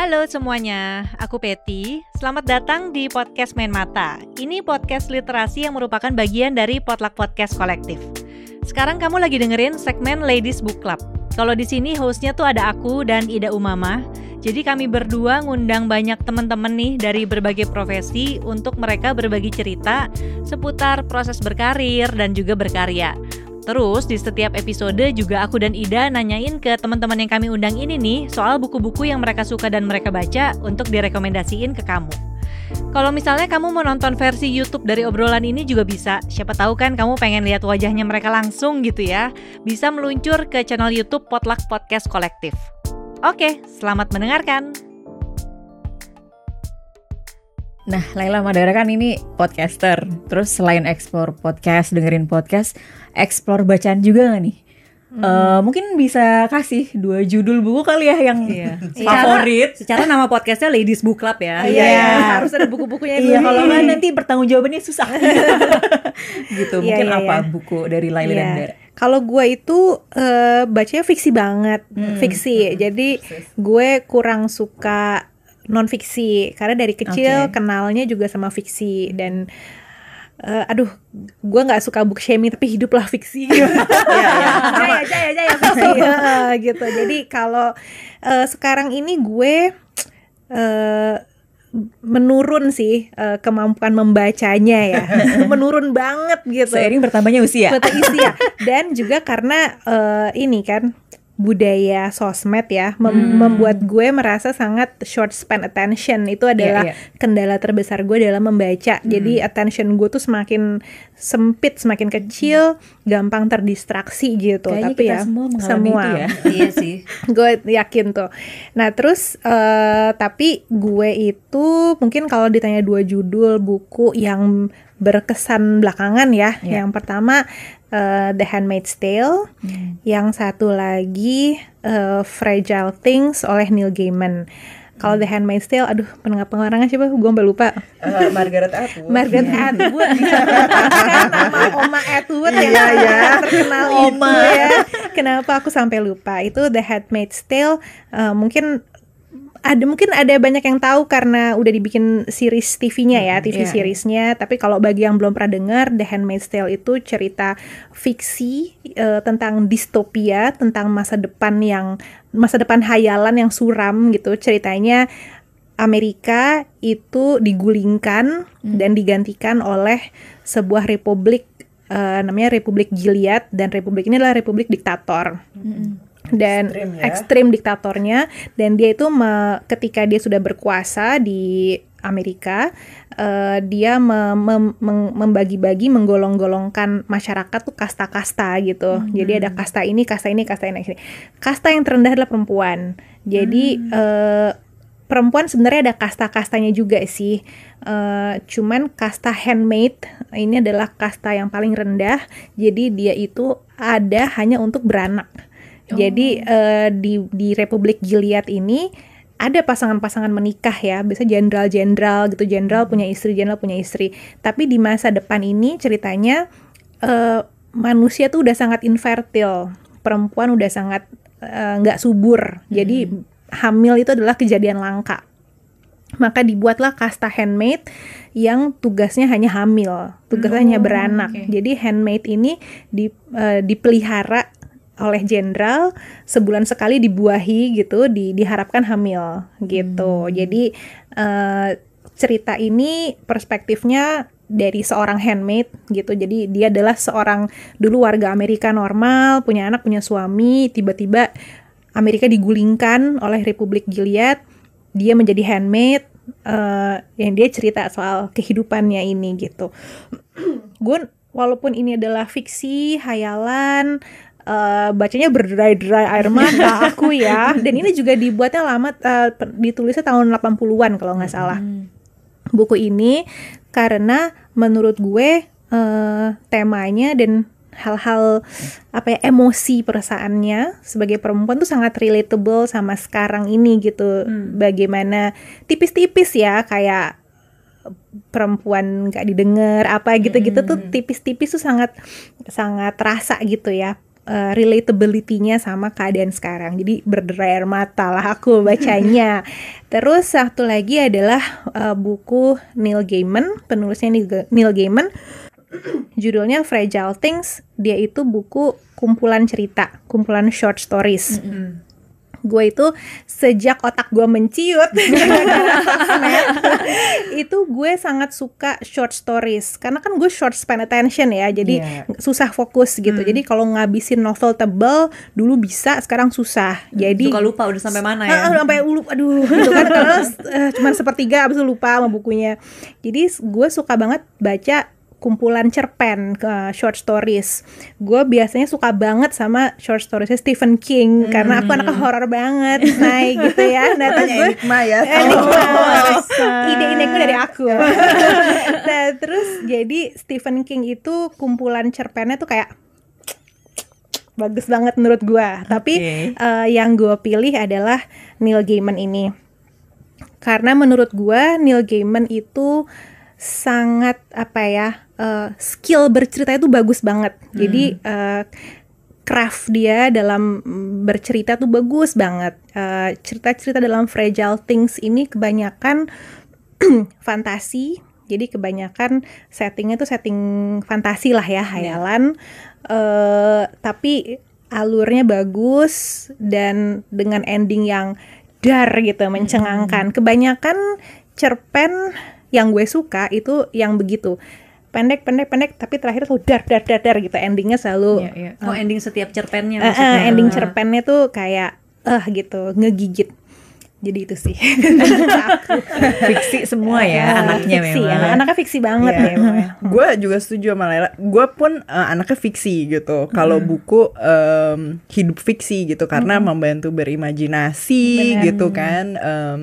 Halo semuanya, aku Peti. Selamat datang di podcast Main Mata. Ini podcast literasi yang merupakan bagian dari Potluck Podcast Kolektif. Sekarang kamu lagi dengerin segmen Ladies Book Club. Kalau di sini hostnya tuh ada aku dan Ida Umama. Jadi kami berdua ngundang banyak teman-teman nih dari berbagai profesi untuk mereka berbagi cerita seputar proses berkarir dan juga berkarya. Terus di setiap episode juga aku dan Ida nanyain ke teman-teman yang kami undang ini nih soal buku-buku yang mereka suka dan mereka baca untuk direkomendasiin ke kamu. Kalau misalnya kamu mau nonton versi YouTube dari obrolan ini juga bisa. Siapa tahu kan kamu pengen lihat wajahnya mereka langsung gitu ya. Bisa meluncur ke channel YouTube Potluck Podcast Kolektif. Oke, selamat mendengarkan. Nah, Laila Madara kan ini podcaster. Terus selain explore podcast, dengerin podcast, explore bacaan juga gak nih? Hmm. Uh, mungkin bisa kasih dua judul buku kali ya yang iya. favorit. Secara, secara nama podcastnya Ladies Book Club ya. Iya, iya. harus ada buku-bukunya. iya, kalau nggak nanti bertanggung jawabannya susah. gitu. Iya, mungkin iya, apa iya. buku dari Laila iya. dan Kalau gue itu uh, bacanya fiksi banget, hmm. fiksi. Jadi gue kurang suka non fiksi karena dari kecil okay. kenalnya juga sama fiksi dan uh, aduh gue nggak suka book shaming tapi hiduplah fiksi. Gitu. jaya jaya jaya fiksi. Uh, gitu. Jadi kalau uh, sekarang ini gue uh, menurun sih uh, kemampuan membacanya ya. Menurun banget gitu. Seiring bertambahnya usia. Usia. Dan juga karena uh, ini kan budaya sosmed ya mem hmm. membuat gue merasa sangat short span attention itu iya, adalah yeah, yeah. kendala terbesar gue dalam membaca hmm. jadi attention gue tuh semakin sempit semakin kecil hmm. gampang terdistraksi gitu Kayaknya tapi kita ya semua, semua itu ya iya sih gue yakin tuh nah terus uh, tapi gue itu mungkin kalau ditanya dua judul buku yang berkesan belakangan ya. Yeah. Yang pertama uh, The Handmaid's Tale, hmm. yang satu lagi uh, Fragile Things oleh Neil Gaiman. Kalau The Handmaid's Tale, aduh pengarangnya siapa? Gue sampai lupa. Uh, Margaret Atwood. Margaret Atwood. nama Oma Atwood yang iya, ya. terkenal Oma. itu ya. Kenapa aku sampai lupa? Itu The Handmaid's Tale. Uh, mungkin ada mungkin ada banyak yang tahu karena udah dibikin series TV-nya ya, TV yeah. seriesnya. Tapi kalau bagi yang belum pernah dengar, The Handmaid's Tale itu cerita fiksi uh, tentang distopia, tentang masa depan yang masa depan hayalan yang suram gitu. Ceritanya Amerika itu digulingkan hmm. dan digantikan oleh sebuah republik uh, namanya Republik Gilead dan republik ini adalah republik diktator. Hmm dan ekstrim, ya? ekstrim diktatornya dan dia itu me, ketika dia sudah berkuasa di Amerika uh, dia me, me, me, membagi-bagi menggolong-golongkan masyarakat tuh kasta-kasta gitu hmm. jadi ada kasta ini kasta ini kasta ini kasta yang terendah adalah perempuan jadi hmm. uh, perempuan sebenarnya ada kasta-kastanya juga sih. Uh, cuman kasta handmade ini adalah kasta yang paling rendah. Jadi dia itu ada hanya untuk beranak. Jadi uh, di di Republik Gilead ini ada pasangan-pasangan menikah ya, biasa jenderal-jenderal gitu, jenderal punya istri, jenderal punya istri. Tapi di masa depan ini ceritanya uh, manusia tuh udah sangat infertil, perempuan udah sangat eh, nggak uh, subur. Jadi hmm. hamil itu adalah kejadian langka. Maka dibuatlah kasta handmaid yang tugasnya hanya hamil, tugasnya oh, hanya beranak. Okay. Jadi handmaid ini di, uh, dipelihara oleh jenderal sebulan sekali dibuahi gitu di diharapkan hamil gitu. Hmm. jadi uh, cerita ini perspektifnya dari seorang handmaid gitu. Jadi dia adalah seorang dulu warga Amerika normal punya anak punya suami tiba-tiba Amerika digulingkan oleh Republik Gilead dia menjadi handmaid uh, yang dia cerita soal kehidupannya ini gitu. Gue walaupun ini adalah fiksi hayalan uh, bacanya berderai-derai air mata aku ya. Dan ini juga dibuatnya lama uh, ditulisnya tahun 80-an kalau nggak salah. Hmm. Buku ini karena menurut gue uh, temanya dan hal-hal apa ya emosi perasaannya sebagai perempuan tuh sangat relatable sama sekarang ini gitu. Hmm. Bagaimana tipis-tipis ya kayak perempuan nggak didengar apa gitu-gitu hmm. tuh tipis-tipis tuh sangat sangat terasa gitu ya uh, relatability-nya sama keadaan sekarang. Jadi berderai air mata lah aku bacanya. Terus satu lagi adalah uh, buku Neil Gaiman, penulisnya Neil Gaiman. Judulnya Fragile Things. Dia itu buku kumpulan cerita, kumpulan short stories. Mm -hmm gue itu sejak otak gue menciut itu gue sangat suka short stories. Karena kan gue short span attention ya jadi yeah. susah fokus gitu. Hmm. jadi kalau ngabisin novel tebel dulu bisa sekarang susah. Jadi suka lupa udah sampai mana ya? Uh, sampai lupa aduh. Gitu kan karena uh, cuma sepertiga abis itu lupa sama bukunya. Jadi gue suka banget baca kumpulan cerpen ke short stories. Gue biasanya suka banget sama short stories Stephen King hmm. karena aku anak horor banget, nah gitu ya. Nah terus gue enigma ya. Enigma. Oh, ide enigma dari aku. nah terus jadi Stephen King itu kumpulan cerpennya tuh kayak bagus banget menurut gue. Tapi uh, yang gue pilih adalah Neil Gaiman ini. Karena menurut gue Neil Gaiman itu sangat apa ya uh, skill bercerita itu bagus banget. Hmm. Jadi uh, craft dia dalam bercerita tuh bagus banget. Uh, cerita-cerita dalam Fragile Things ini kebanyakan fantasi. Jadi kebanyakan settingnya tuh setting fantasi lah ya, hayalan. Uh, tapi alurnya bagus dan dengan ending yang dar gitu, mencengangkan. Hmm. Kebanyakan cerpen yang gue suka itu yang begitu pendek pendek pendek tapi terakhir tuh dar dar dar dar gitu. Endingnya selalu yeah, yeah. oh uh, ending setiap cerpennya uh, uh, ending cerpennya tuh kayak eh uh, gitu ngegigit. Jadi itu sih. Fiksi semua ya uh, anaknya fiksi, memang. Anak anaknya fiksi banget yeah. ya gue juga setuju sama Lela. Gue pun uh, anaknya fiksi gitu. Kalau mm. buku um, hidup fiksi gitu. Karena mm. membantu berimajinasi Bener. gitu kan. Um,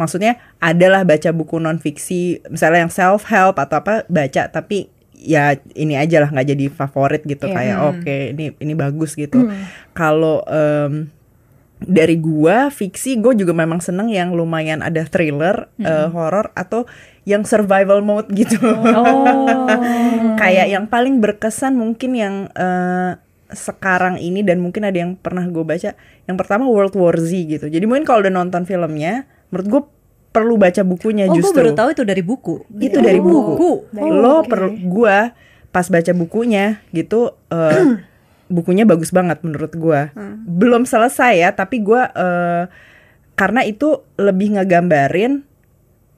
maksudnya adalah baca buku non fiksi misalnya yang self help atau apa baca tapi ya ini aja lah nggak jadi favorit gitu yeah. kayak oke okay, ini ini bagus gitu mm. kalau um, dari gua fiksi gue juga memang seneng yang lumayan ada thriller mm. uh, horror atau yang survival mode gitu oh. kayak yang paling berkesan mungkin yang uh, sekarang ini dan mungkin ada yang pernah gue baca yang pertama World War Z gitu jadi mungkin kalau udah nonton filmnya menurut gue perlu baca bukunya oh, justru. Oh, gue baru tahu itu dari buku. Itu oh, dari buku. buku. Oh, Lo okay. perlu gue pas baca bukunya gitu uh, bukunya bagus banget menurut gue. Hmm. Belum selesai ya, tapi gue uh, karena itu lebih ngegambarin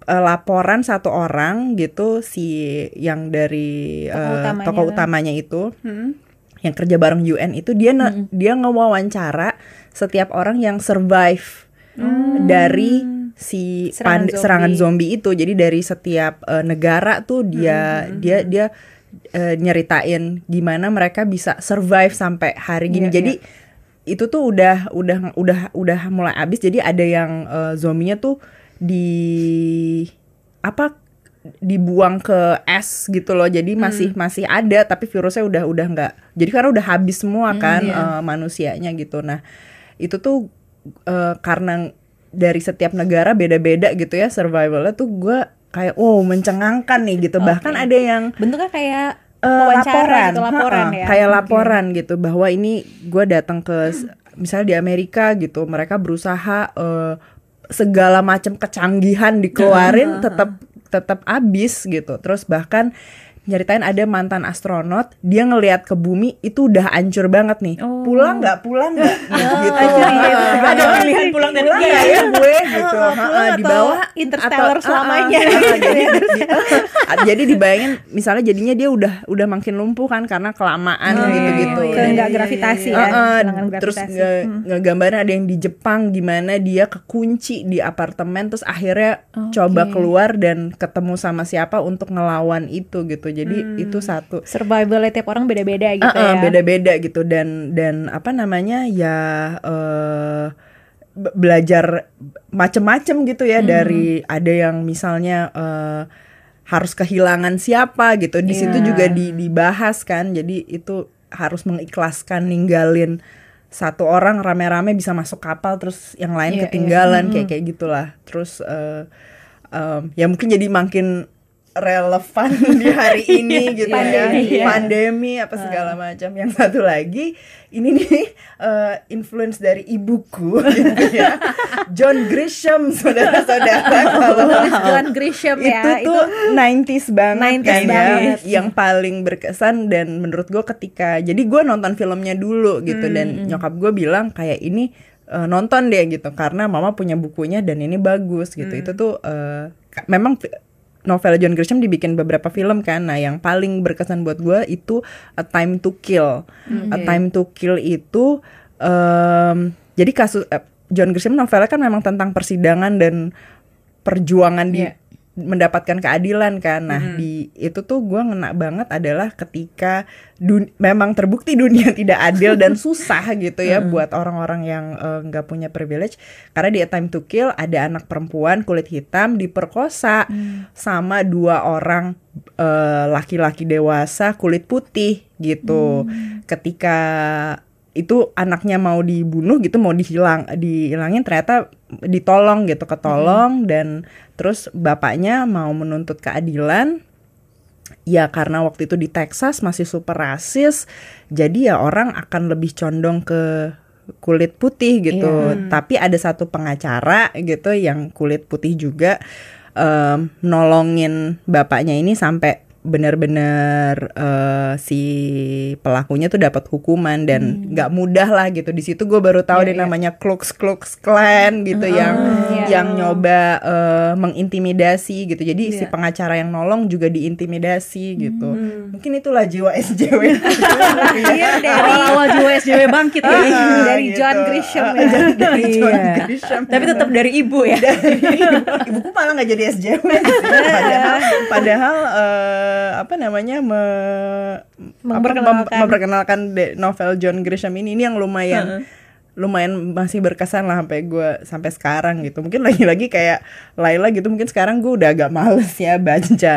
uh, laporan satu orang gitu si yang dari uh, tokoh, utamanya, tokoh utamanya itu. Hmm. Yang kerja bareng UN itu dia hmm. dia ngewawancara setiap orang yang survive hmm. dari si serangan, zombie. serangan zombie itu. Jadi dari setiap uh, negara tuh dia hmm, dia dia uh, nyeritain gimana mereka bisa survive sampai hari gini. Yeah, jadi yeah. itu tuh udah udah udah udah mulai habis. Jadi ada yang uh, zombinya tuh di apa dibuang ke es gitu loh. Jadi masih hmm. masih ada tapi virusnya udah udah nggak. Jadi karena udah habis semua kan hmm, uh, manusianya gitu. Nah itu tuh uh, karena dari setiap negara beda-beda gitu ya survivalnya tuh gue kayak wow mencengangkan nih gitu. Okay. bahkan ada yang bentuknya kayak uh, laporan, gitu, laporan. ha, ya. kayak okay. laporan gitu bahwa ini gue datang ke misalnya di Amerika gitu mereka berusaha uh, segala macam kecanggihan dikeluarin tetap tetap abis gitu. Terus bahkan nyeritain ada mantan astronot dia ngelihat ke bumi itu udah hancur banget nih. Oh. pulang nggak? Pulang nggak? Oh, gitu. Ada pilihan pulang dan pulang ya, ya. gue gitu. Oh, uh, di bawah interstellar atau, selamanya. uh, uh, jadi, di, jadi dibayangin misalnya jadinya dia udah udah makin lumpuh kan karena kelamaan oh, gitu gitu ke nggak gravitasi ya uh, uh, terus hmm. ngegambarin ada yang di Jepang gimana dia kekunci di apartemen terus akhirnya okay. coba keluar dan ketemu sama siapa untuk ngelawan itu gitu jadi hmm. itu satu survival tiap orang beda-beda gitu uh -uh, ya beda-beda gitu dan dan apa namanya ya uh, belajar macem-macem gitu ya hmm. dari ada yang misalnya uh, harus kehilangan siapa gitu di yeah. situ iya. juga di, dibahas kan jadi itu harus mengikhlaskan ninggalin satu orang rame-rame bisa masuk kapal terus yang lain yeah, iya. ketinggalan yeah. kayak kayak gitulah terus uh, um, ya mungkin jadi makin relevan di hari ini gitu Pandemi, ya. ya. pandemi apa segala macam. Yang satu lagi ini nih eh, influence dari ibuku gitu ya. John Grisham saudara-saudara. Kalau John Grisham ya itu tuh 90s banget 90s kan ya. banget. yang paling berkesan dan menurut gue ketika jadi gue nonton filmnya dulu gitu. Hmm, dan nyokap gue bilang kayak ini eh, nonton deh gitu. Karena mama punya bukunya dan ini bagus gitu. Hmm. itu tuh ka- memang novel John Grisham dibikin beberapa film kan. Nah yang paling berkesan buat gue itu A Time to Kill. A Time to Kill itu em, jadi kasus eh, John Grisham novelnya kan memang tentang persidangan dan perjuangan di Iya. Mendapatkan keadilan kan. Nah, di itu tuh gua ngena banget adalah ketika dun- memang terbukti dunia tidak adil dan susah gitu ya buat orang-orang yang eh, nggak punya privilege. Karena di A Time to Kill ada anak perempuan kulit hitam diperkosa sama dua orang eh, laki-laki dewasa kulit putih gitu. Ketika itu anaknya mau dibunuh gitu mau dihilang dihilangin ternyata ditolong gitu ketolong. Dan terus bapaknya mau menuntut keadilan. Ya karena waktu itu di Texas masih super rasis jadi ya orang akan lebih condong ke kulit putih gitu. Tapi ada satu pengacara gitu yang kulit putih juga em, nolongin bapaknya ini sampai benar-benar eh, si pelakunya tuh dapat hukuman dan nggak mudah lah gitu. Di situ gue baru tahu deh namanya Klux Klux Klan gitu yang yang nyoba eh, mengintimidasi gitu. Jadi si pengacara yang nolong juga diintimidasi gitu. Mungkin itulah jiwa SJW Iya, dari Awal-awal jiwa SJW bangkit ya. dari gitu. John Grisham ya. dari John Iya. Grisham. Tapi tetap dari ibu ya. ibuku malah nggak jadi SJW sih. padahal padahal eh, apa namanya me, apa, Memperkenalkan. mem- memperkenalkan de- novel John Grisham ini. Ini yang lumayan lumayan masih berkesan lah sampai gue sampai sekarang gitu. Mungkin lagi-lagi kayak Laila gitu mungkin sekarang gue udah agak males ya baca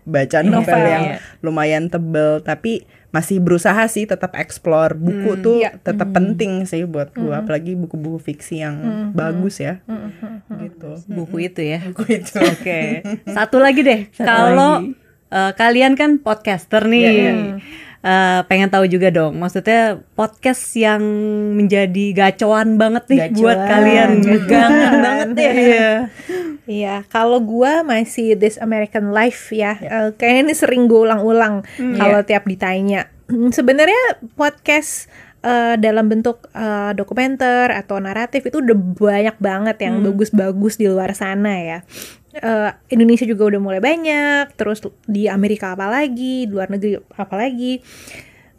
baca novel Novel, yang ya. lumayan tebel. Tapi masih berusaha sih tetap explore. Buku tuh iya. tetap penting sih buat gue apalagi buku-buku fiksi yang bagus ya. Gitu. Buku itu ya. buku itu. Oke. Satu lagi deh. Kalau eh, kalian kan podcaster nih. Iya, Eh, pengen tahu juga dong. Maksudnya podcast yang menjadi gacoan banget nih Gacoan. buat kalian. Megangan banget ya. Iya. Iya, kalau gua masih This American Life ya. Eh, kayaknya ini sering gue ulang-ulang kalau tiap ditanya. Hmm, Sebenarnya podcast eh, dalam bentuk eh, dokumenter atau naratif itu udah banyak banget yang bagus-bagus di luar sana ya. Eh, Indonesia juga udah mulai banyak, terus di Amerika apalagi, di luar negeri apalagi.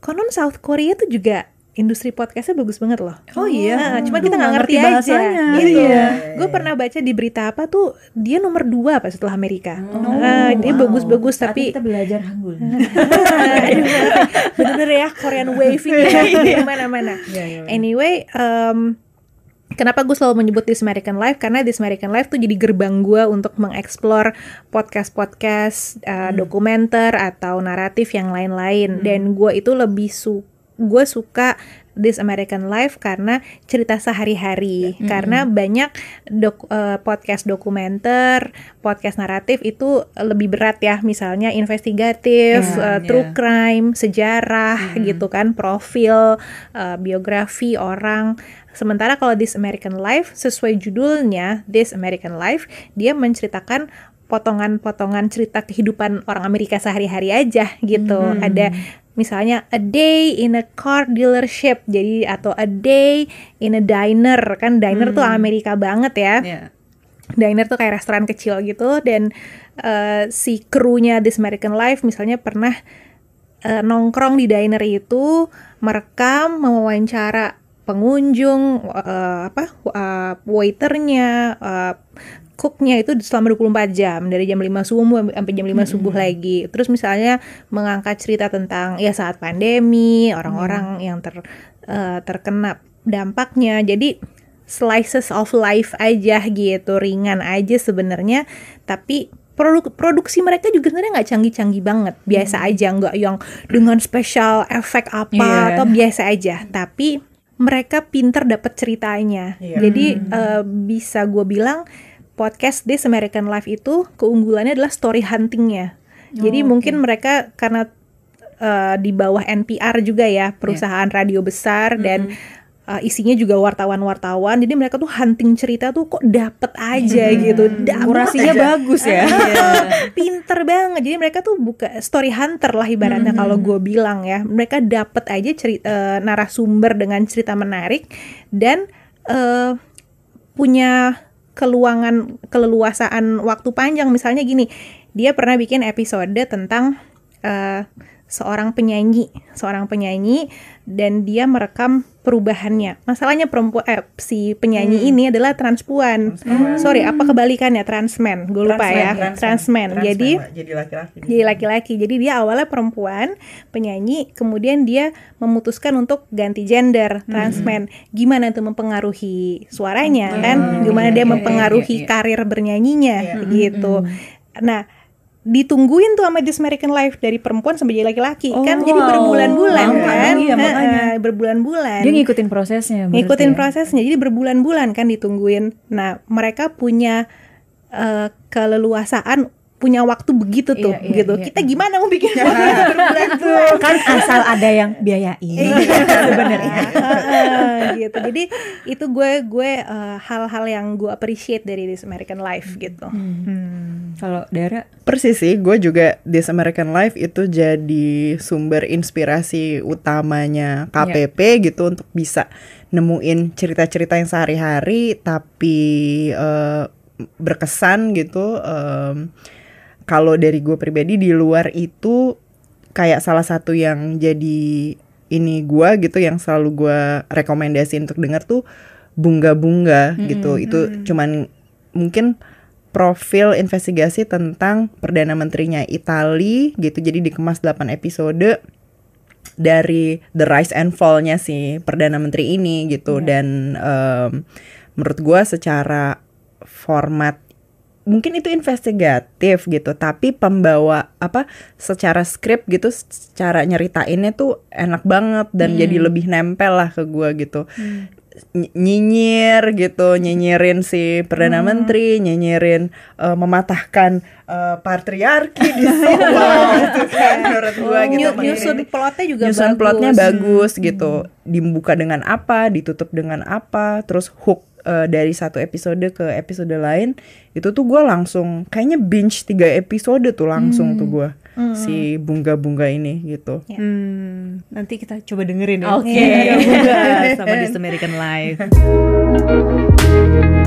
Konon South Korea tuh juga industri podcastnya bagus banget loh. Oh iya. Nah, cuma kita nggak ngerti, ngerti aja. Gitu. Iya. Gue pernah baca di berita apa tuh dia nomor dua apa setelah Amerika. Oh, Nah, dia bagus-bagus Saat tapi kita belajar Hangul. Bener-bener ya Korean waving ya mana-mana. Anyway, em, kenapa gue selalu menyebut This American Life karena This American Life tuh jadi gerbang gue untuk mengeksplor podcast-podcast, uh, dokumenter atau naratif yang lain-lain. Dan gue itu lebih su gue suka This American Life karena cerita sehari-hari. Karena banyak dok- eh, podcast dokumenter, podcast naratif itu lebih berat ya. Misalnya investigatif, Ya, eh, true crime, sejarah gitu kan, profil, eh, biografi orang. Sementara kalau This American Life sesuai judulnya This American Life, dia menceritakan potongan-potongan cerita kehidupan orang Amerika sehari-hari aja gitu. Ada misalnya a day in a car dealership jadi atau a day in a diner kan diner tuh Amerika banget ya Iya. diner tuh kayak restoran kecil gitu dan eh, si krunya This American Life misalnya pernah eh, nongkrong di diner itu merekam mewawancara pengunjung eh, apa eh, waiternya eh, cooknya itu selama 24 jam dari jam 5 subuh sampai jam 5 subuh lagi. Terus misalnya mengangkat cerita tentang ya saat pandemi orang-orang yang ter eh, terkena dampaknya. Jadi slices of life aja gitu ringan aja sebenarnya. Tapi produk produksi mereka juga sebenarnya nggak canggih-canggih banget. Biasa aja nggak yang dengan special efek apa Iya. atau biasa aja. Tapi mereka pinter dapat ceritanya. Iya. jadi eh, bisa gue bilang podcast This American Life itu keunggulannya adalah story huntingnya. Jadi Oh, mungkin mereka karena uh, di bawah NPR juga ya perusahaan radio besar dan uh, isinya juga wartawan-wartawan. Jadi mereka tuh hunting cerita tuh kok dapet aja gitu. Dapet Kurasinya aja. bagus ya. Ah, pinter banget jadi mereka tuh buka story hunter lah ibaratnya kalau gue bilang ya mereka dapet aja cerita narasumber dengan cerita menarik dan eh, punya keluangan keleluasaan waktu panjang misalnya gini dia pernah bikin episode tentang eh, seorang penyanyi seorang penyanyi dan dia merekam perubahannya. Masalahnya perempuan eh, si penyanyi ini adalah transpuan. Sorry apa kebalikannya? Transman gue lupa ya. Transman, jadi Mbak. jadi laki-laki. Jadi laki-laki. Jadi dia awalnya perempuan, penyanyi, kemudian dia memutuskan untuk ganti gender, transman. Gimana tuh mempengaruhi suaranya kan? Gimana dia iya, mempengaruhi karir bernyanyinya gitu. Nah, ditungguin tuh sama This American Life dari perempuan sampai jadi laki-laki Oh, kan jadi wow. berbulan-bulan Lama, kan iya, makanya. Berbulan-bulan Dia ngikutin prosesnya. ngikutin ya. prosesnya jadi berbulan-bulan kan ditungguin nah mereka punya eh, keleluasaan punya waktu begitu tuh Iya, iya, gitu. iya. kita gimana mau bikin berbulan-bulan kan asal ada yang biayain. Iya. sebenarnya. Heeh, gitu. Jadi itu gue gue eh, hal-hal yang gue appreciate dari This American Life gitu. Kalau Dara? Persis sih, gue juga This American Life itu jadi sumber inspirasi utamanya KPP gitu untuk bisa nemuin cerita-cerita yang sehari-hari tapi eh, berkesan gitu. Em, Kalau dari gue pribadi di luar itu kayak salah satu yang jadi ini gue gitu yang selalu gue rekomendasi untuk denger tuh bunga-bunga gitu. Itu cuman mungkin profil investigasi tentang perdana menterinya Itali gitu. Jadi dikemas 8 episode dari the rise and fall-nya si perdana menteri ini gitu dan em, menurut gua secara format mungkin itu investigatif gitu tapi pembawa apa secara skrip gitu secara nyeritainnya tuh enak banget dan jadi lebih nempel lah ke gua gitu. Ny- nyinyir gitu nyinyirin si perdana menteri nyinyirin eh, mematahkan eh, patriarki di semua gitu kan. Menurut gua gitu nyusun plotnya juga nyusun bagus. plotnya bagus gitu. Dibuka dengan apa ditutup dengan apa terus hook eh, dari satu episode ke episode lain itu tuh gue langsung kayaknya binge tiga episode tuh langsung tuh gue si bunga bunga ini gitu Hmm, nanti kita coba dengerin ya. Oke. Bunga-bunga sama This American Life.